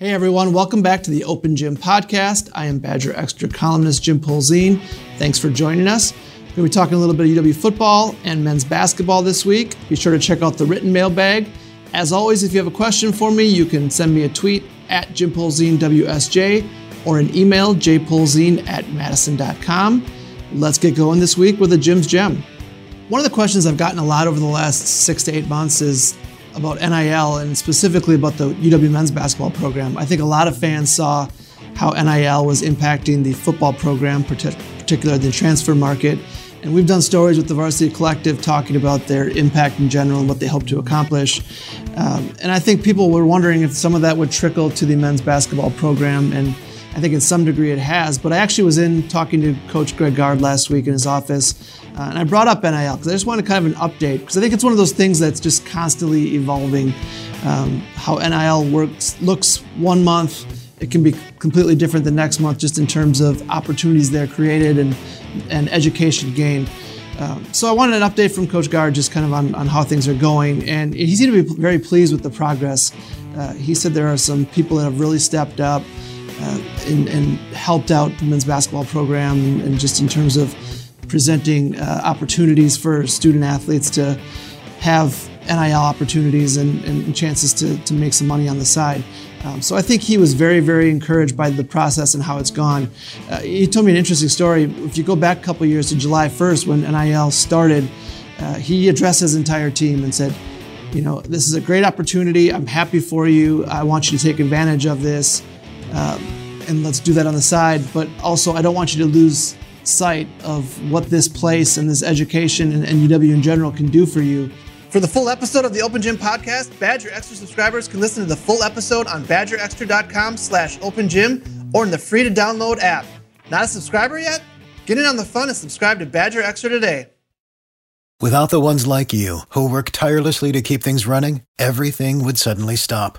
Hey everyone, welcome back to the Open Gym Podcast. I am Badger Extra columnist Jim Polzin. Thanks for joining us. We're going to be talking a little bit of UW football and men's basketball this week. Be sure to check out the written mailbag. As always, if you have a question for me, you can send me a tweet at Jim Polzin WSJ or an email jpolzin at madison.com. Let's get going this week with a Jim's Gem. One of the questions I've gotten a lot over the last six to eight months is about NIL and specifically about the UW men's basketball program. I think a lot of fans saw how NIL was impacting the football program, particularly the transfer market. And we've done stories with the Varsity Collective talking about their impact in general and what they hope to accomplish. Um, and I think people were wondering if some of that would trickle to the men's basketball program. And I think in some degree it has. But I actually was in talking to Coach Greg Gard last week in his office. Uh, and I brought up NIL because I just wanted kind of an update because I think it's one of those things that's just constantly evolving. Um, how NIL works looks one month, it can be completely different the next month, just in terms of opportunities that are created and and education gained. Um, so I wanted an update from Coach Gard, just kind of on, on how things are going, and he seemed to be very pleased with the progress. Uh, he said there are some people that have really stepped up uh, and, and, helped out the men's basketball program, and, and just in terms of presenting uh, opportunities for student athletes to have NIL opportunities and, and chances to, to make some money on the side. Um, so I think he was very, very encouraged by the process and how it's gone. Uh, he told me an interesting story. If you go back a couple years to July 1st when NIL started, uh, he addressed his entire team and said, you know, this is a great opportunity. I'm happy for you. I want you to take advantage of this. Um, and let's do that on the side. But also, I don't want you to lose sight of what this place and this education and, and UW in general can do for you. For the full episode of the Open Gym podcast, Badger Extra subscribers can listen to the full episode on badgerextra.com slash opengym or in the free to download app. Not a subscriber yet? Get in on the fun and subscribe to Badger Extra today. Without the ones like you, who work tirelessly to keep things running, everything would suddenly stop.